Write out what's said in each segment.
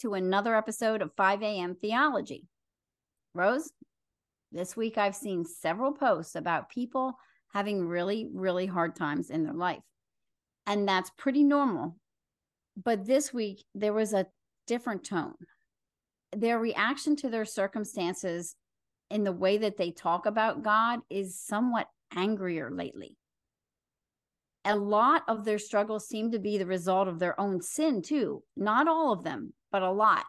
To another episode of 5 a.m. Theology. Rose, this week I've seen several posts about people having really, really hard times in their life. And that's pretty normal. But this week there was a different tone. Their reaction to their circumstances in the way that they talk about God is somewhat angrier lately a lot of their struggles seem to be the result of their own sin, too. Not all of them, but a lot.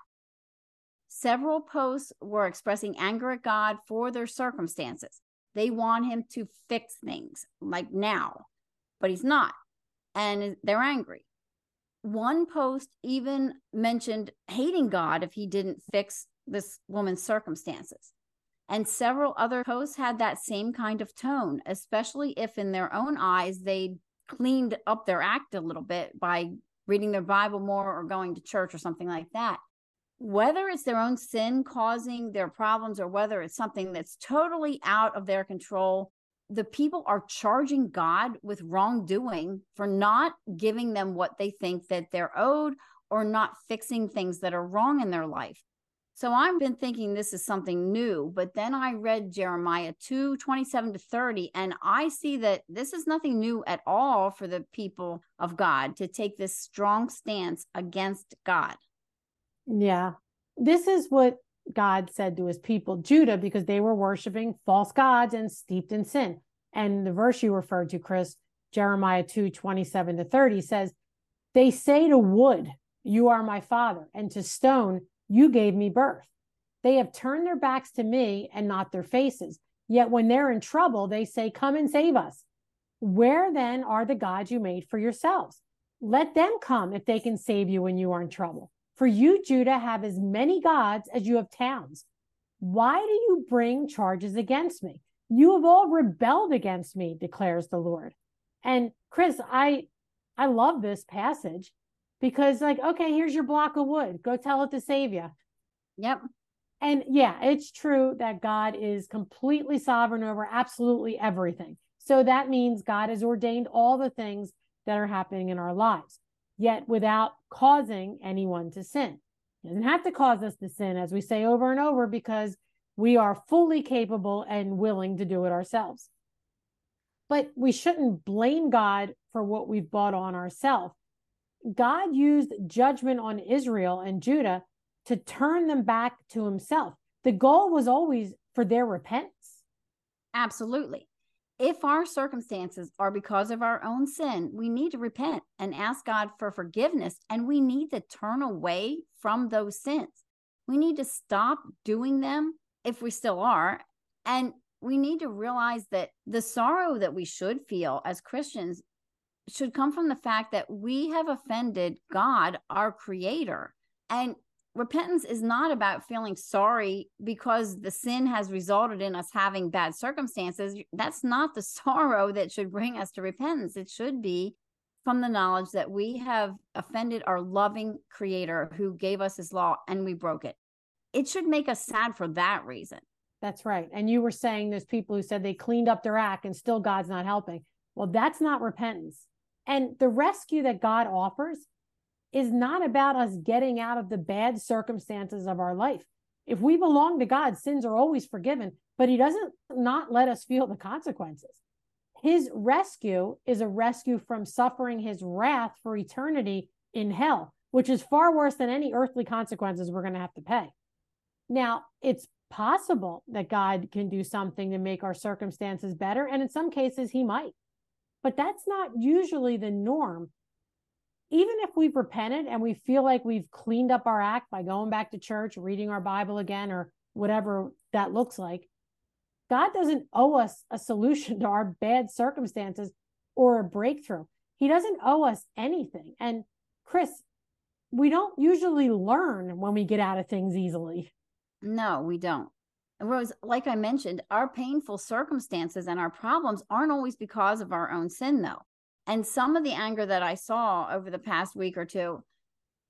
Several posts were expressing anger at God for their circumstances. They want him to fix things like now, but he's not. And they're angry. One post even mentioned hating God if he didn't fix this woman's circumstances. And several other posts had that same kind of tone, especially if in their own eyes they cleaned up their act a little bit by reading their Bible more or going to church or something like that. Whether it's their own sin causing their problems or whether it's something that's totally out of their control, the people are charging God with wrongdoing for not giving them what they think that they're owed or not fixing things that are wrong in their life. So I've been thinking this is something new, but then I read Jeremiah 2 27 to 30, and I see that this is nothing new at all for the people of God to take this strong stance against God. Yeah. This is what God said to his people, Judah, because they were worshiping false gods and steeped in sin. And the verse you referred to, Chris, Jeremiah 2 27 to 30 says, They say to wood, You are my father, and to stone, you gave me birth. They have turned their backs to me and not their faces. Yet when they're in trouble, they say, Come and save us. Where then are the gods you made for yourselves? Let them come if they can save you when you are in trouble. For you, Judah, have as many gods as you have towns. Why do you bring charges against me? You have all rebelled against me, declares the Lord. And Chris, I I love this passage because like okay here's your block of wood. Go tell it to save you yep. And yeah it's true that god is completely sovereign over absolutely everything. So that means god has ordained all the things that are happening in our lives yet without causing anyone to sin. It doesn't have to cause us to sin as we say over and over because we are fully capable and willing to do it ourselves. But we shouldn't blame god for what we've brought on ourselves God used judgment on Israel and Judah to turn them back to himself. The goal was always for their repentance. Absolutely. If our circumstances are because of our own sin, we need to repent and ask God for forgiveness, and we need to turn away from those sins. We need to stop doing them if we still are. And we need to realize that the sorrow that we should feel as Christians should come from the fact that we have offended God, our creator. And repentance is not about feeling sorry because the sin has resulted in us having bad circumstances. That's not the sorrow that should bring us to repentance. It should be from the knowledge that we have offended our loving creator who gave us his law and we broke it. It should make us sad for that reason. That's right. And you were saying there's people who said they cleaned up their act and still God's not helping. Well, that's not repentance. And the rescue that God offers is not about us getting out of the bad circumstances of our life. If we belong to God, sins are always forgiven, but He doesn't not let us feel the consequences. His rescue is a rescue from suffering His wrath for eternity in hell, which is far worse than any earthly consequences we're going to have to pay. Now, it's possible that God can do something to make our circumstances better. And in some cases, He might. But that's not usually the norm. Even if we've repented and we feel like we've cleaned up our act by going back to church, reading our Bible again, or whatever that looks like, God doesn't owe us a solution to our bad circumstances or a breakthrough. He doesn't owe us anything. And Chris, we don't usually learn when we get out of things easily. No, we don't. Rose, like I mentioned, our painful circumstances and our problems aren't always because of our own sin, though. And some of the anger that I saw over the past week or two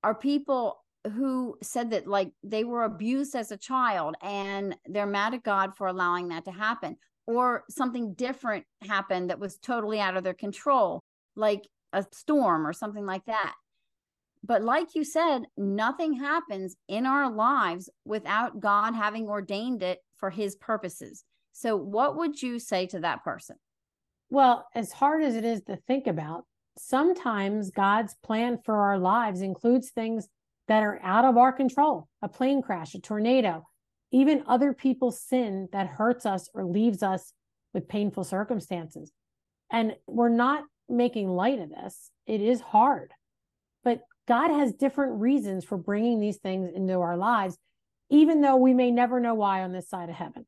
are people who said that like they were abused as a child and they're mad at God for allowing that to happen, or something different happened that was totally out of their control, like a storm or something like that. But like you said, nothing happens in our lives without God having ordained it for his purposes. So, what would you say to that person? Well, as hard as it is to think about, sometimes God's plan for our lives includes things that are out of our control a plane crash, a tornado, even other people's sin that hurts us or leaves us with painful circumstances. And we're not making light of this. It is hard, but God has different reasons for bringing these things into our lives, even though we may never know why on this side of heaven.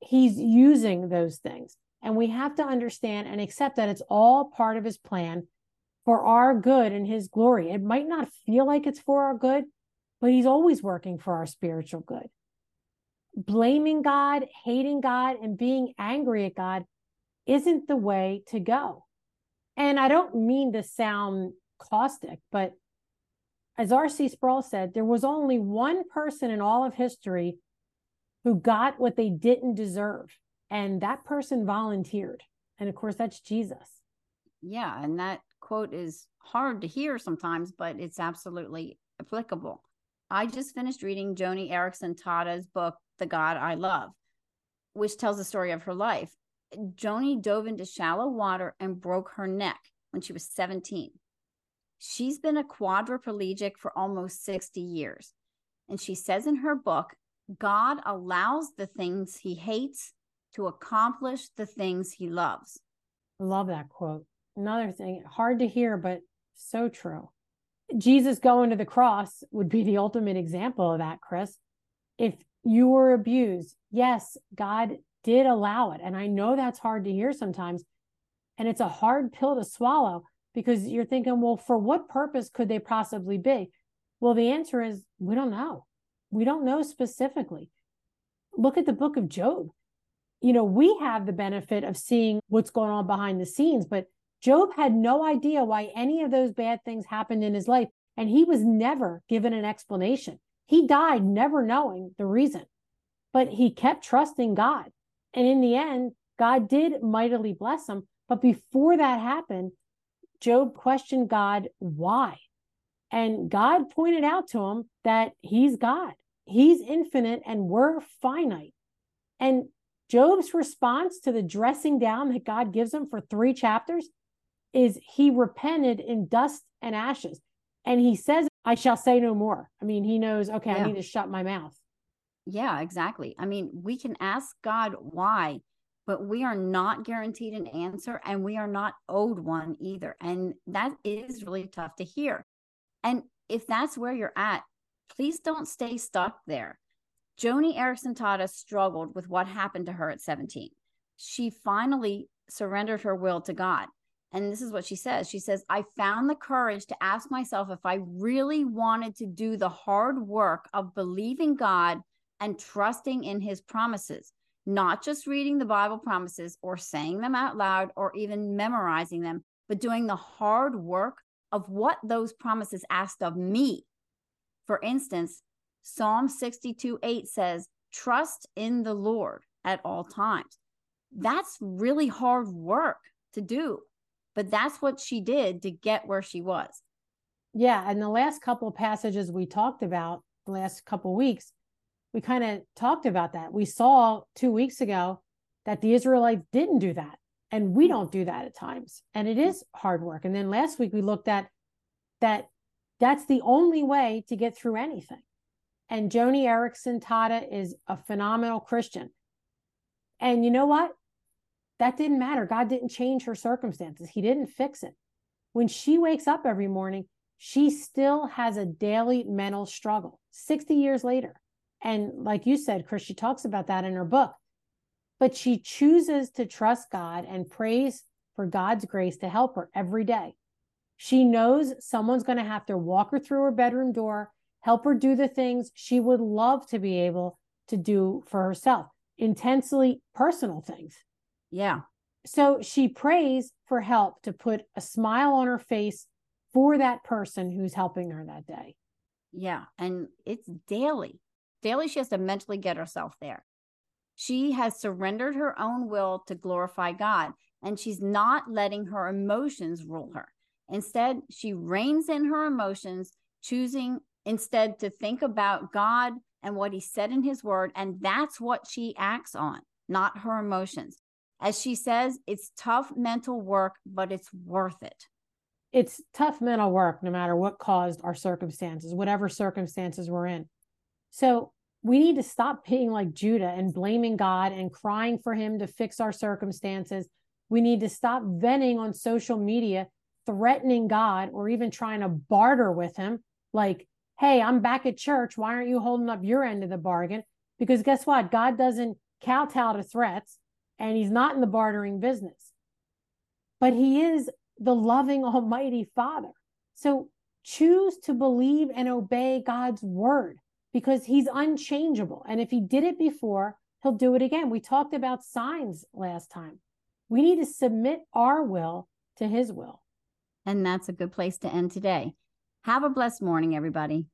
He's using those things. And we have to understand and accept that it's all part of his plan for our good and his glory. It might not feel like it's for our good, but he's always working for our spiritual good. Blaming God, hating God, and being angry at God isn't the way to go. And I don't mean to sound caustic, but as R.C. Sproul said, there was only one person in all of history who got what they didn't deserve, and that person volunteered. And of course, that's Jesus. Yeah. And that quote is hard to hear sometimes, but it's absolutely applicable. I just finished reading Joni Eareckson Tada's book, The God I Love, which tells the story of her life. Joni dove into shallow water and broke her neck when she was 17. She's been a quadriplegic for almost 60 years. And she says in her book, God allows the things he hates to accomplish the things he loves. Love that quote. Another thing, hard to hear, but so true. Jesus going to the cross would be the ultimate example of that, Chris. If you were abused, yes, God did allow it. And I know that's hard to hear sometimes. And it's a hard pill to swallow because you're thinking, well, for what purpose could they possibly be? Well, the answer is we don't know. We don't know specifically. Look at the book of Job. You know, we have the benefit of seeing what's going on behind the scenes, but Job had no idea why any of those bad things happened in his life, and he was never given an explanation. He died never knowing the reason, but he kept trusting God. And in the end, God did mightily bless him. But before that happened, Job questioned God why. And God pointed out to him that he's God, he's infinite, and we're finite. And Job's response to the dressing down that God gives him for three chapters is he repented in dust and ashes. And he says, I shall say no more. I mean, he knows, okay, yeah. I need to shut my mouth. Yeah, exactly. I mean, we can ask God why, but we are not guaranteed an answer and we are not owed one either. And that is really tough to hear. And if that's where you're at, please don't stay stuck there. Joni Eareckson Tada struggled with what happened to her at 17. She finally surrendered her will to God. And this is what she says. She says, I found the courage to ask myself if I really wanted to do the hard work of believing God and trusting in his promises, not just reading the Bible promises or saying them out loud or even memorizing them, but doing the hard work of what those promises asked of me. For instance, Psalm 62 8 says, Trust in the Lord at all times. That's really hard work to do but that's what she did to get where she was. Yeah. And the last couple passages we talked about, the last couple weeks, we kind of talked about that. We saw two weeks ago that the Israelites didn't do that. And we don't do that at times. And it is hard work. And then last week we looked at that that's the only way to get through anything. And Joni Eareckson Tada is a phenomenal Christian. And you know what? That didn't matter. God didn't change her circumstances, He didn't fix it. When she wakes up every morning, she still has a daily mental struggle 60 years later. And like you said, Chris, she talks about that in her book. But she chooses to trust God and prays for God's grace to help her every day. She knows someone's going to have to walk her through her bedroom door, help her do the things she would love to be able to do for herself, intensely personal things. Yeah. So she prays for help to put a smile on her face for that person who's helping her that day. Yeah. And it's daily. Daily, she has to mentally get herself there. She has surrendered her own will to glorify God, and she's not letting her emotions rule her. Instead, she reins in her emotions, choosing instead to think about God and what he said in his word. And that's what she acts on, not her emotions. As she says, it's tough mental work, but it's worth it. It's tough mental work, no matter what caused our circumstances, whatever circumstances we're in. So we need to stop being like Judah and blaming God and crying for him to fix our circumstances. We need to stop venting on social media, threatening God or even trying to barter with him. Like, hey, I'm back at church. Why aren't you holding up your end of the bargain? Because guess what? God doesn't kowtow to threats and he's not in the bartering business. But he is the loving Almighty Father. So choose to believe and obey God's word because he's unchangeable. And if he did it before, he'll do it again. We talked about signs last time. We need to submit our will to his will. And that's a good place to end today. Have a blessed morning, everybody.